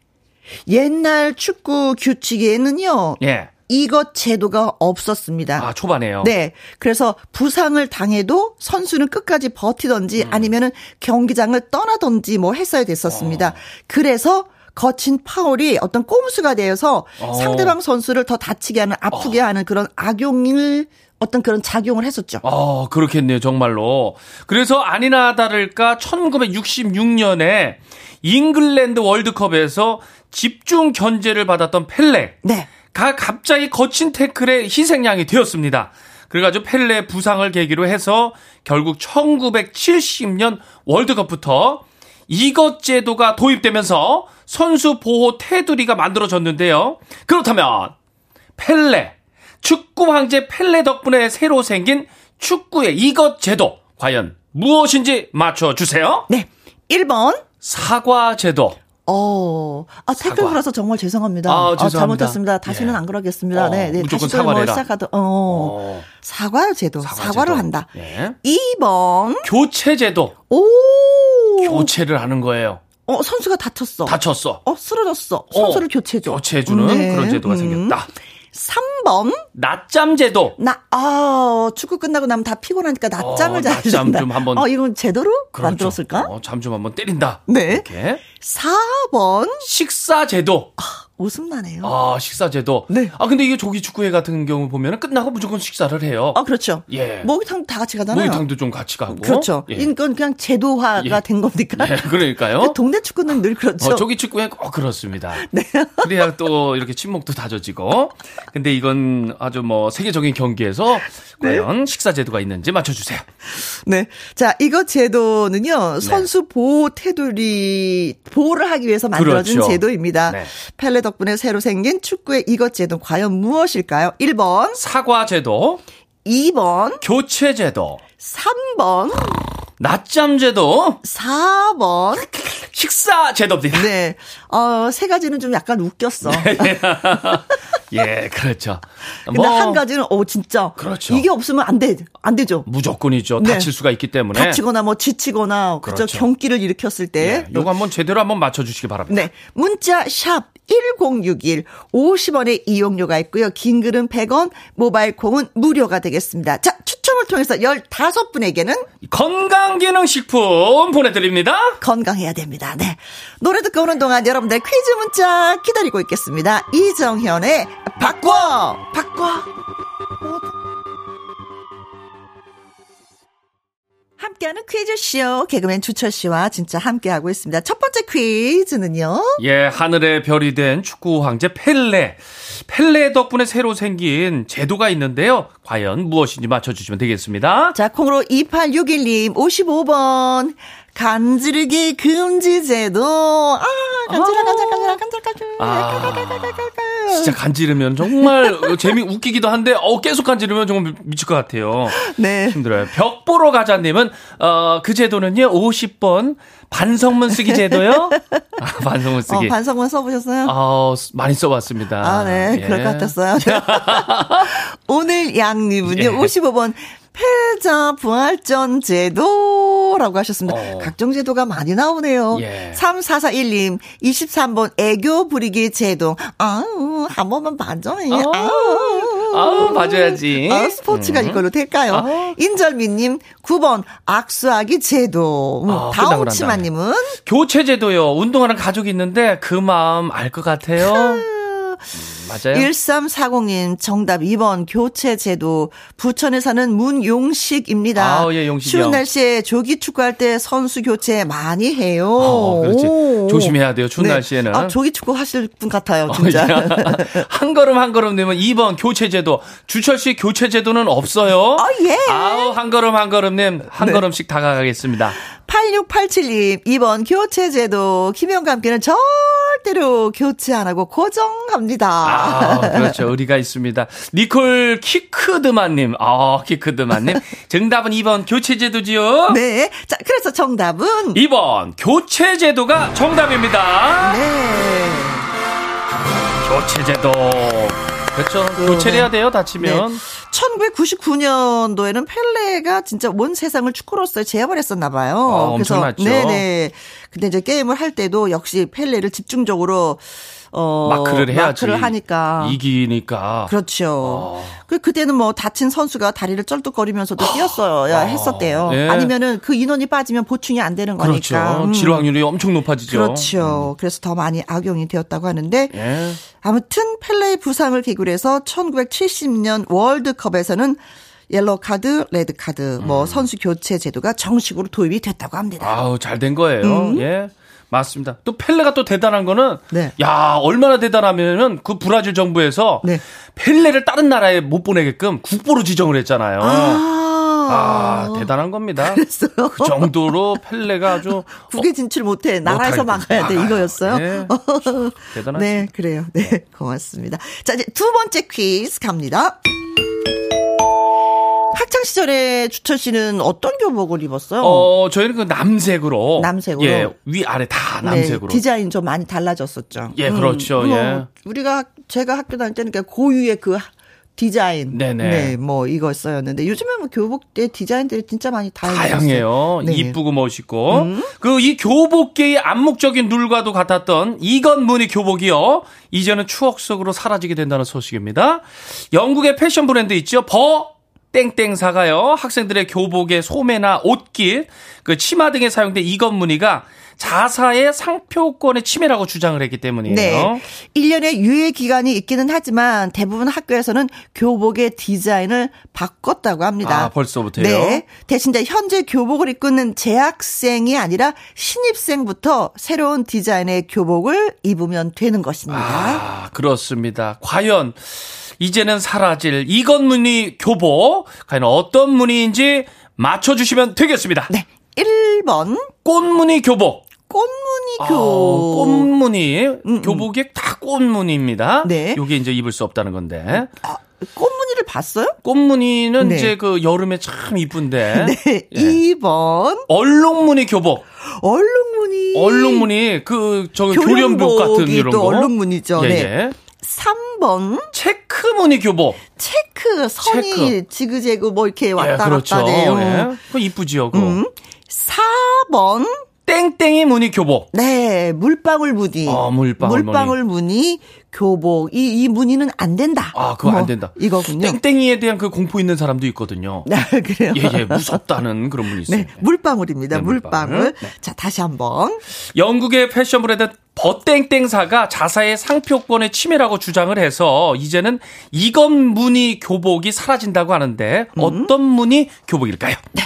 옛날 축구 규칙에는요. 예. 이것 제도가 없었습니다. 아, 초반에요? 네. 그래서 부상을 당해도 선수는 끝까지 버티던지 음. 아니면은 경기장을 떠나던지 뭐 했어야 됐었습니다. 어. 그래서 거친 파울이 어떤 꼼수가 되어서 어. 상대방 선수를 더 다치게 하는 아프게 어. 하는 그런 악용을 어떤 그런 작용을 했었죠. 어, 그렇겠네요, 정말로. 그래서 아니나 다를까 1966년에 잉글랜드 월드컵에서 집중 견제를 받았던 펠레. 네. 가 갑자기 거친 태클에 희생양이 되었습니다. 그래가지고 펠레 부상을 계기로 해서 결국 1970년 월드컵부터 이것 제도가 도입되면서 선수 보호 테두리가 만들어졌는데요. 그렇다면 펠레 축구 황제 펠레 덕분에 새로 생긴 축구의 이것 제도 과연 무엇인지 맞춰 주세요. 네. 1번 사과 제도. 어, 아, 태클 불어서 정말 죄송합니다. 아, 죄송합니다. 아, 잘못했습니다. 다시는 예. 안 그러겠습니다. 어, 네, 네. 무조건 사과를 뭐 시작하도, 어, 어. 사과 제도. 사과 사과를 제도. 한다. 예. 2번. 교체 제도. 오. 교체를 하는 거예요. 어, 선수가 다쳤어. 다쳤어. 어, 쓰러졌어. 선수를 어, 교체줘. 교체해주는 네. 그런 제도가 음. 생겼다. 3번. 낮잠 제도. 나, 아, 축구 끝나고 나면 다 피곤하니까 낮잠을 어, 자야 낮잠 좀 한번. 어, 이건 제대로 그렇죠. 만들었을까? 어, 잠 좀 한번 때린다. 네. 이렇게. 4번. 식사 제도. 아, 웃음 나네요. 아, 식사 제도. 네. 아, 근데 이게 조기 축구회 같은 경우 보면 끝나고 무조건 식사를 해요. 아, 그렇죠. 예. 목욕탕 다 같이 가잖아요. 목욕탕도 좀 같이 가고. 그렇죠. 예. 이건 그냥 제도화가 예. 된 겁니까? 예, 그러니까요. 동네 축구는 늘 그렇죠. 어, 조기 축구회 꼭 그렇습니다. 네. 그래야 또 이렇게 침묵도 다져지고. 근데 이건 아주 뭐 세계적인 경기에서 네. 과연 식사 제도가 있는지 맞춰주세요. 네. 자, 이거 제도는요, 네. 선수 보호 테두리, 보호를 하기 위해서 만들어진 그렇죠. 제도입니다. 네. 펠레 덕분에 새로 생긴 축구의 이것 제도 과연 무엇일까요? 1번. 사과 제도. 2번. 교체 제도. 3번. 낮잠 제도. 4번. 식사 제도입니다. 네. 어, 세 가지는 좀 약간 웃겼어. 네. 예, 그렇죠. 근데 뭐, 한 가지는 어 진짜 그렇죠. 이게 없으면 안 돼. 안 되죠. 무조건이죠. 네. 다칠 수가 있기 때문에. 다치거나 뭐 지치거나 그렇죠. 그렇죠. 경기를 일으켰을 때. 예, 요거 한번 제대로 한번 맞춰 주시기 바랍니다. 네. 문자 샵 1061 50원의 이용료가 있고요. 긴 글은 100원, 모바일 콩은 무료가 되겠습니다. 자, 추첨을 통해서 15분에게는 건강기능식품 보내드립니다. 건강해야 됩니다. 네. 노래 듣고 오는 동안 여러분들 퀴즈 문자 기다리고 있겠습니다. 이정현의 바꿔! 바꿔! 함께하는 퀴즈쇼 개그맨 주철 씨와 진짜 함께하고 있습니다. 첫 번째 퀴즈는요. 예, 하늘의 별이 된 축구 황제 펠레. 펠레 덕분에 새로 생긴 제도가 있는데요. 과연 무엇인지 맞춰주시면 되겠습니다. 자, 콩으로 2861님 55번. 간지르기 금지제도. 아, 간지러, 간지러, 간지러, 간지러, 간지러. 아, 진짜 간지르면 정말 재미 웃기기도 한데, 어, 계속 간지르면 정말 미칠 것 같아요. 네. 힘들어요. 벽 보러 가자님은, 어, 그 제도는요, 50번. 반성문 쓰기 제도요? 아, 반성문 쓰기. 어, 반성문 써보셨어요? 어, 많이 써봤습니다. 아, 네. 예. 그럴 것 같았어요. 오늘 양님은요, 예. 55번. 패자 부활전 제도라고 하셨습니다. 어. 각종 제도가 많이 나오네요. 예. 3441님, 23번 애교 부리기 제도. 아우, 한 번만 봐줘요. 어. 아우, 아우, 봐줘야지. 아, 스포츠가 음. 이걸로 될까요? 아. 인절미님, 9번 악수하기 제도. 음, 아, 다음치마님은? 교체 제도요. 운동하는 가족이 있는데 그 마음 알 것 같아요. 맞아요. 1340님 정답 2번 교체 제도 부천에 사는 문용식입니다. 아, 예, 용식이 추운 날씨에 조기 축구할 때 선수 교체 많이 해요. 어, 그렇지. 오. 조심해야 돼요. 추운 네. 날씨에는. 아, 조기 축구 하실 분 같아요. 진짜. 어, 한 걸음 한 걸음 내면 2번 교체 제도. 주철 씨 교체 제도는 없어요. 아, 예. 아우, 한 걸음 한 걸음 nem한 네. 걸음씩 다가가겠습니다. 8687님, 2번 교체 제도. 김영과 함께는 절대로 교체 안 하고 고정합니다. 아, 그렇죠. 의리가 있습니다. 니콜 키크드만님, 아, 키크드만님. 정답은 2번 교체 제도지요? 네. 자, 그래서 정답은? 2번 교체 제도가 정답입니다. 네. 교체 제도. 그렇죠. 교체를 해야 돼요, 다치면. 네. 1999년도에는 펠레가 진짜 온 세상을 축구로서 제압을 했었나 봐요. 어, 그래서 엄청났죠. 네네. 근데 이제 게임을 할 때도 역시 펠레를 집중적으로 어 마크를 해야지. 마크를 하니까 이기니까. 그렇죠. 어. 그 그때는 뭐 다친 선수가 다리를 쩔뚝거리면서도 뛰었어야 어. 했었대요. 네. 아니면은 그 인원이 빠지면 보충이 안 되는 그렇죠. 거니까. 음. 치료 확률이 엄청 높아지죠. 그렇죠. 음. 그래서 더 많이 악용이 되었다고 하는데 네. 아무튼 펠레의 부상을 계기로 해서 1970년 월드컵에서는 옐로 카드, 레드 카드, 뭐 음. 선수 교체 제도가 정식으로 도입이 됐다고 합니다. 아우 잘 된 거예요. 음. 예. 맞습니다. 또 펠레가 또 대단한 거는 네. 야 얼마나 대단하면은 그 브라질 정부에서 네. 펠레를 다른 나라에 못 보내게끔 국보로 지정을 했잖아요. 아. 아, 대단한 겁니다. 그랬어요? 그 정도로 펠레가 아주 국외 진출 못해 나라에서 막아야 돼 이거였어요. 네. 대단하죠. 네, 그래요. 네, 고맙습니다. 자, 이제 두 번째 퀴즈 갑니다. 학창 시절에 주철 씨는 어떤 교복을 입었어요? 어, 저희는 그 남색으로. 남색으로. 예, 위 아래 다 네, 남색으로. 네, 디자인 좀 많이 달라졌었죠. 예, 그렇죠. 음, 뭐, 예. 우리가 제가 학교 다닐 때는 고유의 그 디자인. 네네. 네, 뭐 이거였었는데 요즘에 뭐 교복 때 디자인들이 진짜 많이 다양해요. 네. 이쁘고 멋있고. 음? 그이 교복계의 암묵적인 룰과도 같았던 이건무늬 교복이요. 이제는 추억 속으로 사라지게 된다는 소식입니다. 영국의 패션 브랜드 있죠. 버 땡땡 사가요. 학생들의 교복의 소매나 옷깃, 그 치마 등에 사용된 이건 무늬가 자사의 상표권의 침해라고 주장을 했기 때문이에요. 네. 1년의 유예 기간이 있기는 하지만 대부분 학교에서는 교복의 디자인을 바꿨다고 합니다. 아, 벌써부터요? 네. 대신 이제 현재 교복을 입고 있는 재학생이 아니라 신입생부터 새로운 디자인의 교복을 입으면 되는 것입니다. 아, 그렇습니다. 과연 이제는 사라질 이건 무늬 교복 과연 어떤 무늬인지 맞춰주시면 되겠습니다. 네. 1번 꽃무늬 교복. 꽃무늬 교. 아, 꽃무늬 음, 음. 교복이 다 꽃무늬입니다. 네. 요게 이제 입을 수 없다는 건데. 아, 꽃무늬를 봤어요? 꽃무늬는 네. 이제 그 여름에 참 이쁜데. 네. 예. 2번 얼룩무늬 교복. 얼룩무늬. 얼룩무늬 그 저 교련복 같은 이런 거. 얼룩무늬죠. 예, 네. 3번. 체크 무늬 교복. 체크, 선이 체크. 지그재그 뭐 이렇게 왔다 예, 그렇죠. 갔다 돼요. 예. 그 이쁘지요, 그거. 음. 4번. 땡땡이 무늬 교복. 네, 물방울 무늬. 어, 물방울, 물방울 무늬. 교복 이, 이 무늬는 안 된다. 아, 그거 뭐, 안 된다. 이거군요. 땡땡이에 대한 그 공포 있는 사람도 있거든요. 네, 그래요. 예, 예, 무섭다는 그런 분이 있어요. 네, 물방울입니다. 네, 물방울. 물방울. 네. 자, 다시 한번. 영국의 패션 브랜드 버땡땡사가 자사의 상표권의 침해라고 주장을 해서 이제는 이건 무늬 교복이 사라진다고 하는데 음. 어떤 무늬 교복일까요? 네.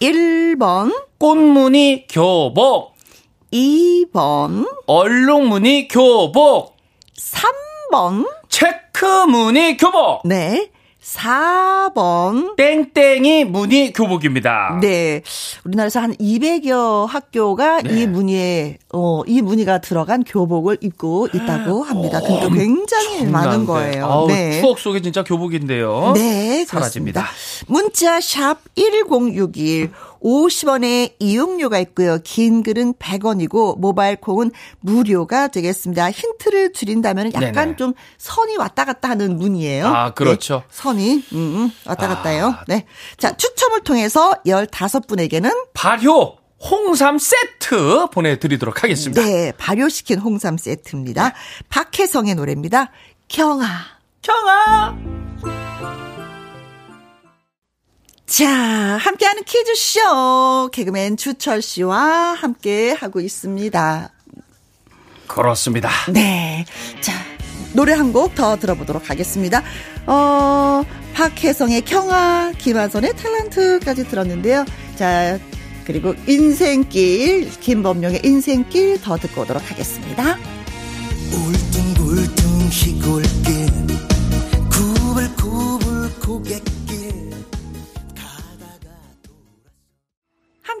1번 꽃무늬 교복 2번 얼룩무늬 교복 3번 체크 무늬 교복 네 4번. 땡땡이 무늬 교복입니다. 네. 우리나라에서 한 200여 학교가 네. 이 무늬에, 어, 이 무늬가 들어간 교복을 입고 있다고 합니다. 그러니까 굉장히 많은 거예요. 아우, 네. 추억 속에 진짜 교복인데요. 네. 사라집니다. 그렇습니다. 문자 샵 1061. 50원의 이용료가 있고요. 긴 글은 100원이고 모바일 콩은 무료가 되겠습니다. 힌트를 드린다면 약간 네네. 좀 선이 왔다 갔다 하는 문이에요. 아, 그렇죠. 네, 선이 음, 음 왔다 갔다 해요. 아. 네. 자, 추첨을 통해서 15분에게는 발효 홍삼 세트 보내드리도록 하겠습니다. 네, 발효시킨 홍삼 세트입니다. 박혜성의 노래입니다. 경아. 경아! 자, 함께하는 퀴즈쇼. 개그맨 주철 씨와 함께 하고 있습니다. 그렇습니다. 네. 자, 노래 한 곡 더 들어보도록 하겠습니다. 어, 박혜성의 경아, 김하선의 탤런트까지 들었는데요. 자, 그리고 인생길, 김범용의 인생길 더 듣고 오도록 하겠습니다. 울퉁불퉁 시골길, 구불구불 고갯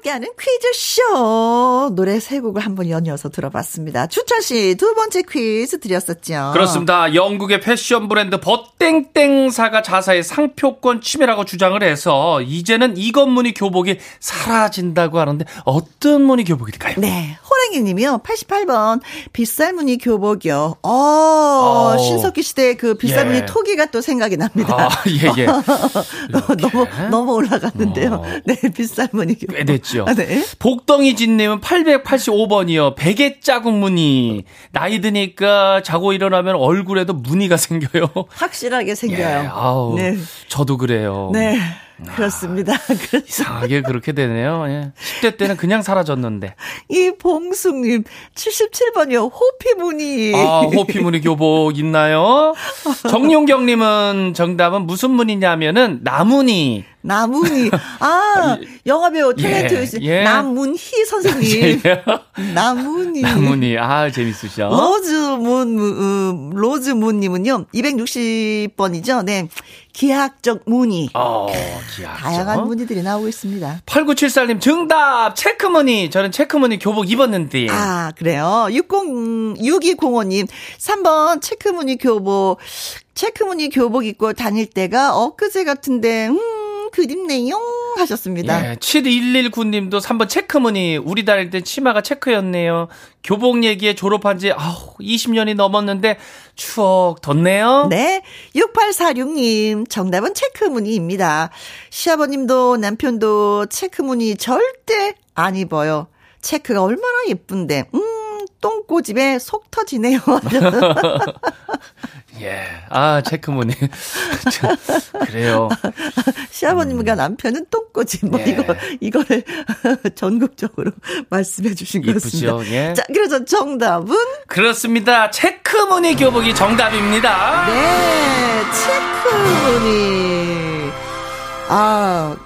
함께하는 퀴즈쇼 노래 세 곡을 한번 연이어서 들어봤습니다. 주철 씨두 번째 퀴즈 드렸었죠. 그렇습니다. 영국의 패션 브랜드 버땡땡사가 자사의 상표권 침해라고 주장을 해서 이제는 이 건무늬 교복이 사라진다고 하는데 어떤 무늬 교복일까요? 네. 호랭이님이요. 88번 빗살 무늬 교복이요. 어, 어. 신석기 시대 그 빗살 무늬 예. 토기가 또 생각이 납니다. 아, 예, 예. 너무 너무 올라갔는데요. 어. 네, 빗살 무늬 교복. 꽤 됐 죠. 아, 네. 복덩이 진님은 885번이요. 베개 자국 무늬. 나이 드니까 자고 일어나면 얼굴에도 무늬가 생겨요. 확실하게 생겨요. 예, 아우, 네. 저도 그래요. 네. 그렇습니다. 이상하게 그렇게 되네요. 예. 10대 때는 그냥 사라졌는데. 이 봉숙님, 77번이요. 호피무늬. 아, 호피무늬 교복 있나요? 정용경님은 정답은 무슨 무늬냐면은 나무늬. 나문희. 아, 영화배우 탤런트 예, 예. 남문희 선생님. 나문희. 나문희. 아, 재밌으셔. 로즈문, 음, 로즈문님은요, 260번이죠. 네. 기하학적 무늬. 어, 기하학적. 다양한 무늬들이 나오고 있습니다. 8974님, 정답! 체크무늬. 저는 체크무늬 교복 입었는데. 아, 그래요. 60, 6205님, 3번 체크무늬 교복. 체크무늬 교복 입고 다닐 때가 엊그제 같은데, 음, 그립네요. 하셨습니다. 예, 7119님도 3번 체크무늬. 우리 다닐 때 치마가 체크였네요. 교복 얘기에 졸업한 지, 아우, 20년이 넘었는데, 추억 덧네요. 네. 6846님, 정답은 체크무늬입니다. 시아버님도 남편도 체크무늬 절대 안 입어요. 체크가 얼마나 예쁜데, 음, 똥꼬집에 속 터지네요. 예. 아, 체크무늬. 그래요. 시아버님과 음. 남편은 똥꼬집. 뭐, 예. 이거, 이거를 전국적으로 말씀해 주신 것 같습니다. 예. 자, 그래서 정답은? 그렇습니다. 체크무늬 교복이 정답입니다. 네. 체크무늬. 아,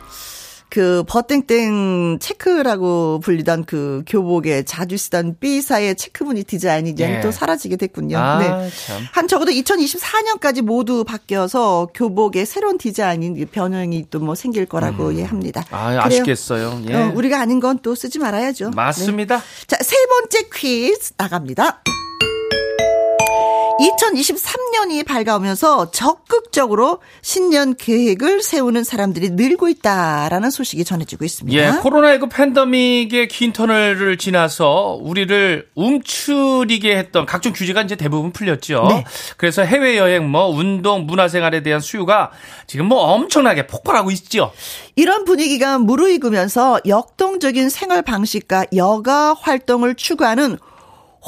그 버땡땡 체크라고 불리던 그 교복에 자주 쓰던 B사의 체크무늬 디자인이 이제 예. 또 사라지게 됐군요. 아, 네. 참. 한 적어도 2024년까지 모두 바뀌어서 교복의 새로운 디자인이 변형이 또 뭐 생길 거라고 음. 예 합니다. 아, 아쉽겠어요. 예. 어, 우리가 아는 건또 쓰지 말아야죠. 맞습니다. 네. 자, 세 번째 퀴즈 나갑니다. 2023년이 밝아오면서 적극적으로 신년 계획을 세우는 사람들이 늘고 있다라는 소식이 전해지고 있습니다. 예, 코로나19 팬데믹의 긴 터널을 지나서 우리를 움츠리게 했던 각종 규제가 이제 대부분 풀렸죠. 네. 그래서 해외 여행, 뭐 운동, 문화생활에 대한 수요가 지금 뭐 엄청나게 폭발하고 있죠. 이런 분위기가 무르익으면서 역동적인 생활 방식과 여가 활동을 추구하는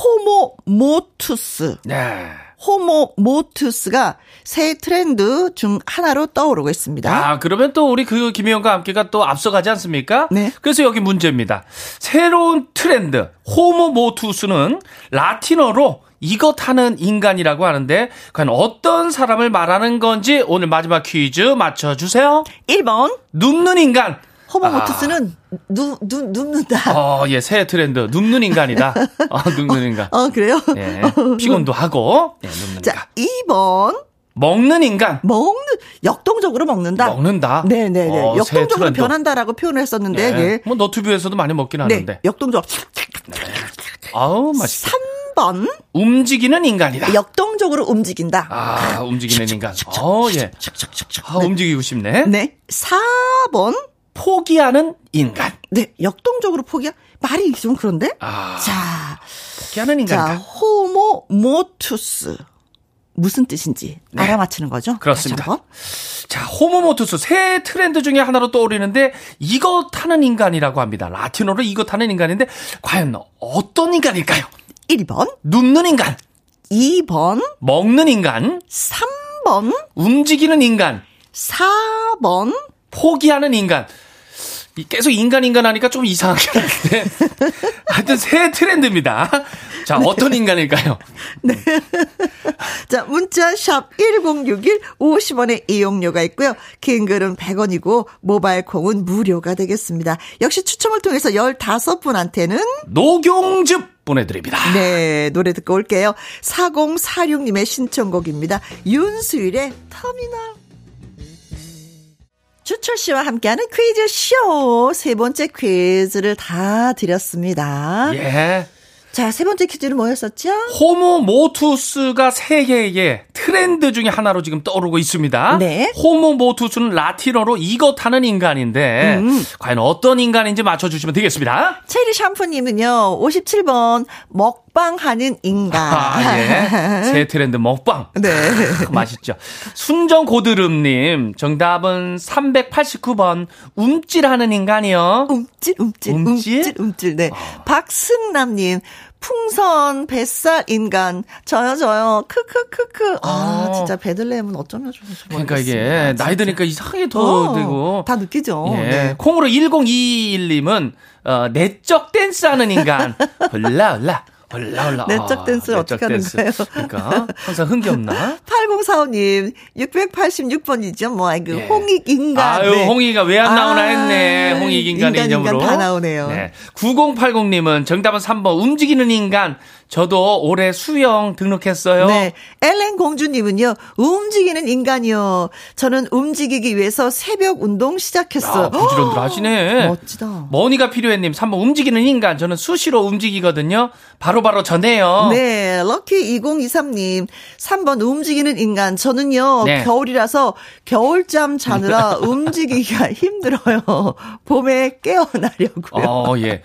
호모 모투스. 네. 호모 모투스가 새 트렌드 중 하나로 떠오르고 있습니다. 아, 그러면 또 우리 그 김혜영과 함께가 또 앞서가지 않습니까? 네. 그래서 여기 문제입니다. 새로운 트렌드, 호모 모투스는 라틴어로 이것 하는 인간이라고 하는데 과연 어떤 사람을 말하는 건지 오늘 마지막 퀴즈 맞춰주세요. 1번 눕는 인간 호모 모투스는 아. 누, 누, 눕는다. 어, 예, 새 트렌드. 눕는 인간이다. 어, 눕는 인간. 어, 그래요? 예. 피곤도 하고, 예, 눕는 자, 인간. 2번. 먹는 인간. 먹는, 역동적으로 먹는다. 먹는다. 네네네. 어, 역동적으로 변한다라고 표현을 했었는데, 네. 예. 뭐, 너튜브에서도 많이 먹긴 네. 하는데. 역동적. 네. 아우, 맛있다. 3번. 움직이는 인간이다. 역동적으로 움직인다. 아, 움직이는 인간. 어, 예. 아, 움직이고 싶네. 네. 4번. 포기하는 인간. 네, 역동적으로 포기야? 말이 좀 그런데? 아, 자, 포기하는 인간. 자, 호모 모투스. 무슨 뜻인지 네. 알아맞히는 거죠? 그렇습니다. 자, 호모모투스 새 트렌드 중에 하나로 떠오르는데 이거 타는 인간이라고 합니다. 라틴어로 이거 타는 인간인데 과연 어떤 인간일까요? 1번 눕는 인간 2번 먹는 인간 3번 움직이는 인간 4번 포기하는 인간 계속 인간 인간 하니까 좀 이상하긴 한데 하여튼 새 트렌드입니다. 자, 네. 어떤 인간일까요? 네. 자, 문자 샵 1061 50원의 이용료가 있고요. 긴 글은 100원이고 모바일 콩은 무료가 되겠습니다. 역시 추첨을 통해서 15분한테는 녹용즙 보내드립니다. 네, 노래 듣고 올게요. 4046님의 신청곡입니다. 윤수일의 터미널. 주철 씨와 함께하는 퀴즈 쇼. 세 번째 퀴즈를 다 드렸습니다. 예. 자, 세 번째 퀴즈는 뭐였었죠? 호모 모투스가 세계의 트렌드 중에 하나로 지금 떠오르고 있습니다. 네. 호모 모투스는 라틴어로 이것 하는 인간인데, 음. 과연 어떤 인간인지 맞춰주시면 되겠습니다. 체리 샴푸님은요, 57번, 먹 방하는 인간. 아, 예. 새 트렌드 먹방. 네. 맛있죠. 순정 고드름님, 정답은 389번, 움찔하는 인간이요. 움찔, 움찔, 움찔, 움찔, 움찔. 네. 어. 박승남님, 풍선, 뱃살, 인간. 저요, 저요. 크크크크. 아, 어. 진짜 베들레헴은 어쩌면 좋은지 그러니까 이게 나이 드니까 이상하게 더 어, 되고. 다 느끼죠. 예. 네. 콩으로 1021님은 어, 내적 댄스 하는 인간. 올라. 올라올라. 내적 댄스를 아, 어떻게 하는 거예요? 그러니까 항상 흥겹나? 8045님 686번이죠. 뭐 아이고 예. 홍익 인간. 아유 네. 홍익이가 왜 안 나오나 아, 했네. 홍익 인간의 인간, 이름으로. 인간 다 나오네요. 네. 9080님은 정답은 3번 움직이는 인간. 저도 올해 수영 등록했어요. 네. 엘렌 공주님은요, 움직이는 인간이요. 저는 움직이기 위해서 새벽 운동 시작했어요. 아, 부지런들 하시네. 멋지다. 머니가 필요해님, 3번 움직이는 인간. 저는 수시로 움직이거든요. 바로바로 바로 전해요. 네. 럭키 2023님, 3번 움직이는 인간. 저는요, 네. 겨울이라서 겨울잠 자느라 움직이기가 힘들어요. 봄에 깨어나려고요. 어, 예.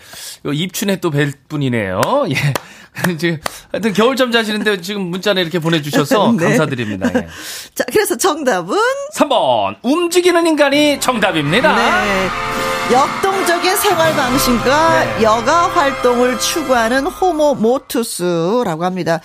입춘에 또 뵐 분이네요. 예. 지금 하여튼 겨울잠 자시는데 지금 문자를 이렇게 보내주셔서 네. 감사드립니다. 예. 자, 그래서 정답은 3번 움직이는 인간이 정답입니다. 네. 역동적인 생활 방식과 네. 여가 활동을 추구하는 호모 모투스라고 합니다.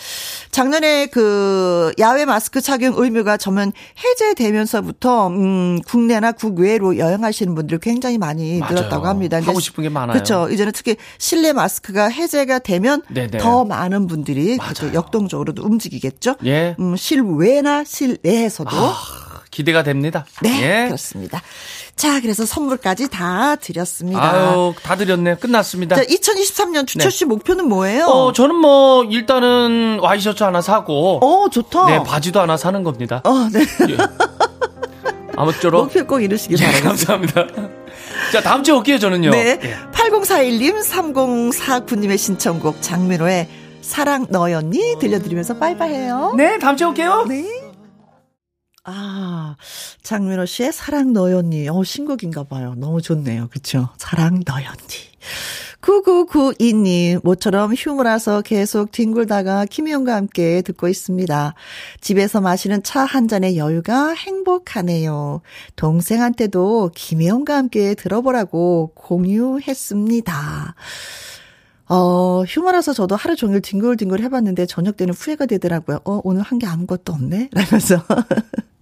작년에 그 야외 마스크 착용 의무가 전면 해제되면서부터 음 국내나 국외로 여행하시는 분들이 굉장히 많이 맞아요. 늘었다고 합니다. 하고 싶은 게 많아요. 그렇죠. 이제는 특히 실내 마스크가 해제가 되면 네네. 더 많은 분들이 역동적으로도 움직이겠죠. 예. 음 실외나 실내에서도 아, 기대가 됩니다. 네, 예. 그렇습니다. 자, 그래서 선물까지 다 드렸습니다. 아유, 다 드렸네요. 끝났습니다. 자, 2023년 주철 씨 네. 목표는 뭐예요? 어, 저는 뭐 일단은 와이셔츠 하나 사고. 어, 좋다. 네, 바지도 하나 사는 겁니다. 어, 네. 예. 아무쪼록 목표 꼭 이루시길 바랍니다. 예, 감사합니다. 자, 다음 주에 올게요, 저는요. 네. 예. 8041님, 3049님의 신청곡 장민호의 사랑 너였니? 들려드리면서 빠이빠이 해요. 네, 다음 주에 올게요. 네. 아, 장민호 씨의 사랑 너였니. 어, 신곡인가 봐요. 너무 좋네요. 그쵸? 사랑 너였니. 9992님, 모처럼 휴무라서 계속 뒹굴다가 김희영과 함께 듣고 있습니다. 집에서 마시는 차 한 잔의 여유가 행복하네요. 동생한테도 김혜영과 함께 들어보라고 공유했습니다. 어, 휴머라서 저도 하루 종일 뒹굴뒹굴 해봤는데 저녁 때는 후회가 되더라고요. 어, 오늘 한 게 아무것도 없네? 라면서.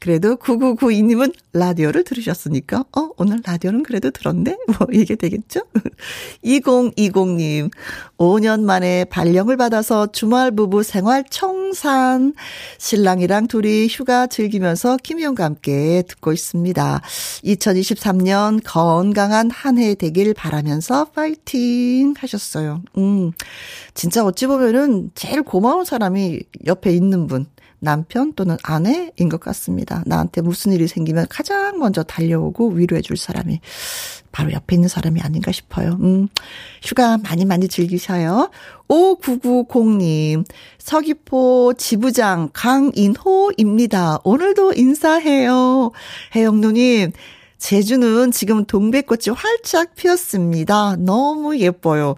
그래도 9992님은 라디오를 들으셨으니까, 어, 오늘 라디오는 그래도 들었네? 뭐, 이게 되겠죠? 2020님, 5년 만에 발령을 받아서 주말 부부 생활 청산. 신랑이랑 둘이 휴가 즐기면서 김희영과 함께 듣고 있습니다. 2023년 건강한 한 해 되길 바라면서 파이팅 하셨어요. 음, 진짜 어찌 보면은 제일 고마운 사람이 옆에 있는 분. 남편 또는 아내인 것 같습니다. 나한테 무슨 일이 생기면 가장 먼저 달려오고 위로해 줄 사람이 바로 옆에 있는 사람이 아닌가 싶어요. 음, 휴가 많이 많이 즐기셔요. 5990님, 서귀포 지부장 강인호입니다. 오늘도 인사해요. 혜영 누님, 제주는 지금 동백꽃이 활짝 피었습니다. 너무 예뻐요.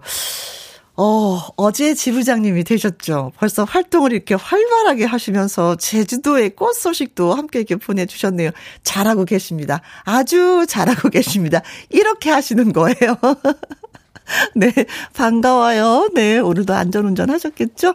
어, 어제 지부장님이 되셨죠. 벌써 활동을 이렇게 활발하게 하시면서 제주도의 꽃 소식도 함께 이렇게 보내주셨네요. 잘하고 계십니다. 아주 잘하고 계십니다. 이렇게 하시는 거예요. 네, 반가워요. 네, 오늘도 안전운전 하셨겠죠?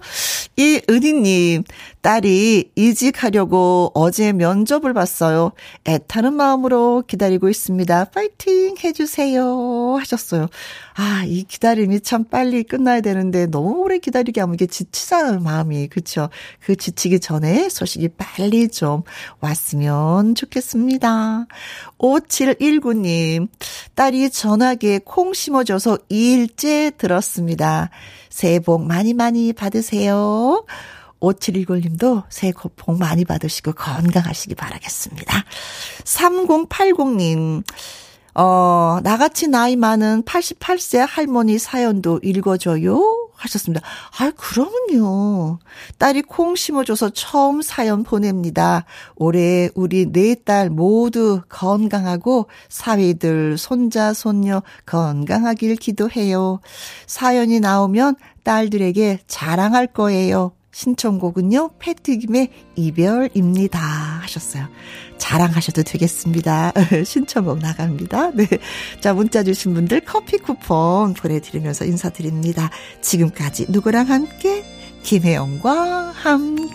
이 은희님, 딸이 이직하려고 어제 면접을 봤어요. 애타는 마음으로 기다리고 있습니다. 파이팅 해주세요. 하셨어요. 아, 이 기다림이 참 빨리 끝나야 되는데 너무 오래 기다리게 하면 이게 지치잖아요, 마음이. 그쵸? 그 지치기 전에 소식이 빨리 좀 왔으면 좋겠습니다. 5719님, 딸이 전화기에 콩 심어줘서 2일째 들었습니다. 새해 복 많이 많이 받으세요. 5719님도 새해 복 많이 받으시고 건강하시기 바라겠습니다. 3080님, 어, 나같이 나이 많은 88세 할머니 사연도 읽어줘요. 하셨습니다. 아, 그러면요. 딸이 콩 심어줘서 처음 사연 보냅니다. 올해 우리 네 딸 모두 건강하고 사위들, 손자, 손녀 건강하길 기도해요. 사연이 나오면 딸들에게 자랑할 거예요. 신청곡은요, 패트김의 이별입니다. 하셨어요. 자랑하셔도 되겠습니다. 신청곡 나갑니다. 네. 자, 문자 주신 분들 커피 쿠폰 보내드리면서 인사드립니다. 지금까지 누구랑 함께? 김혜영과 함께.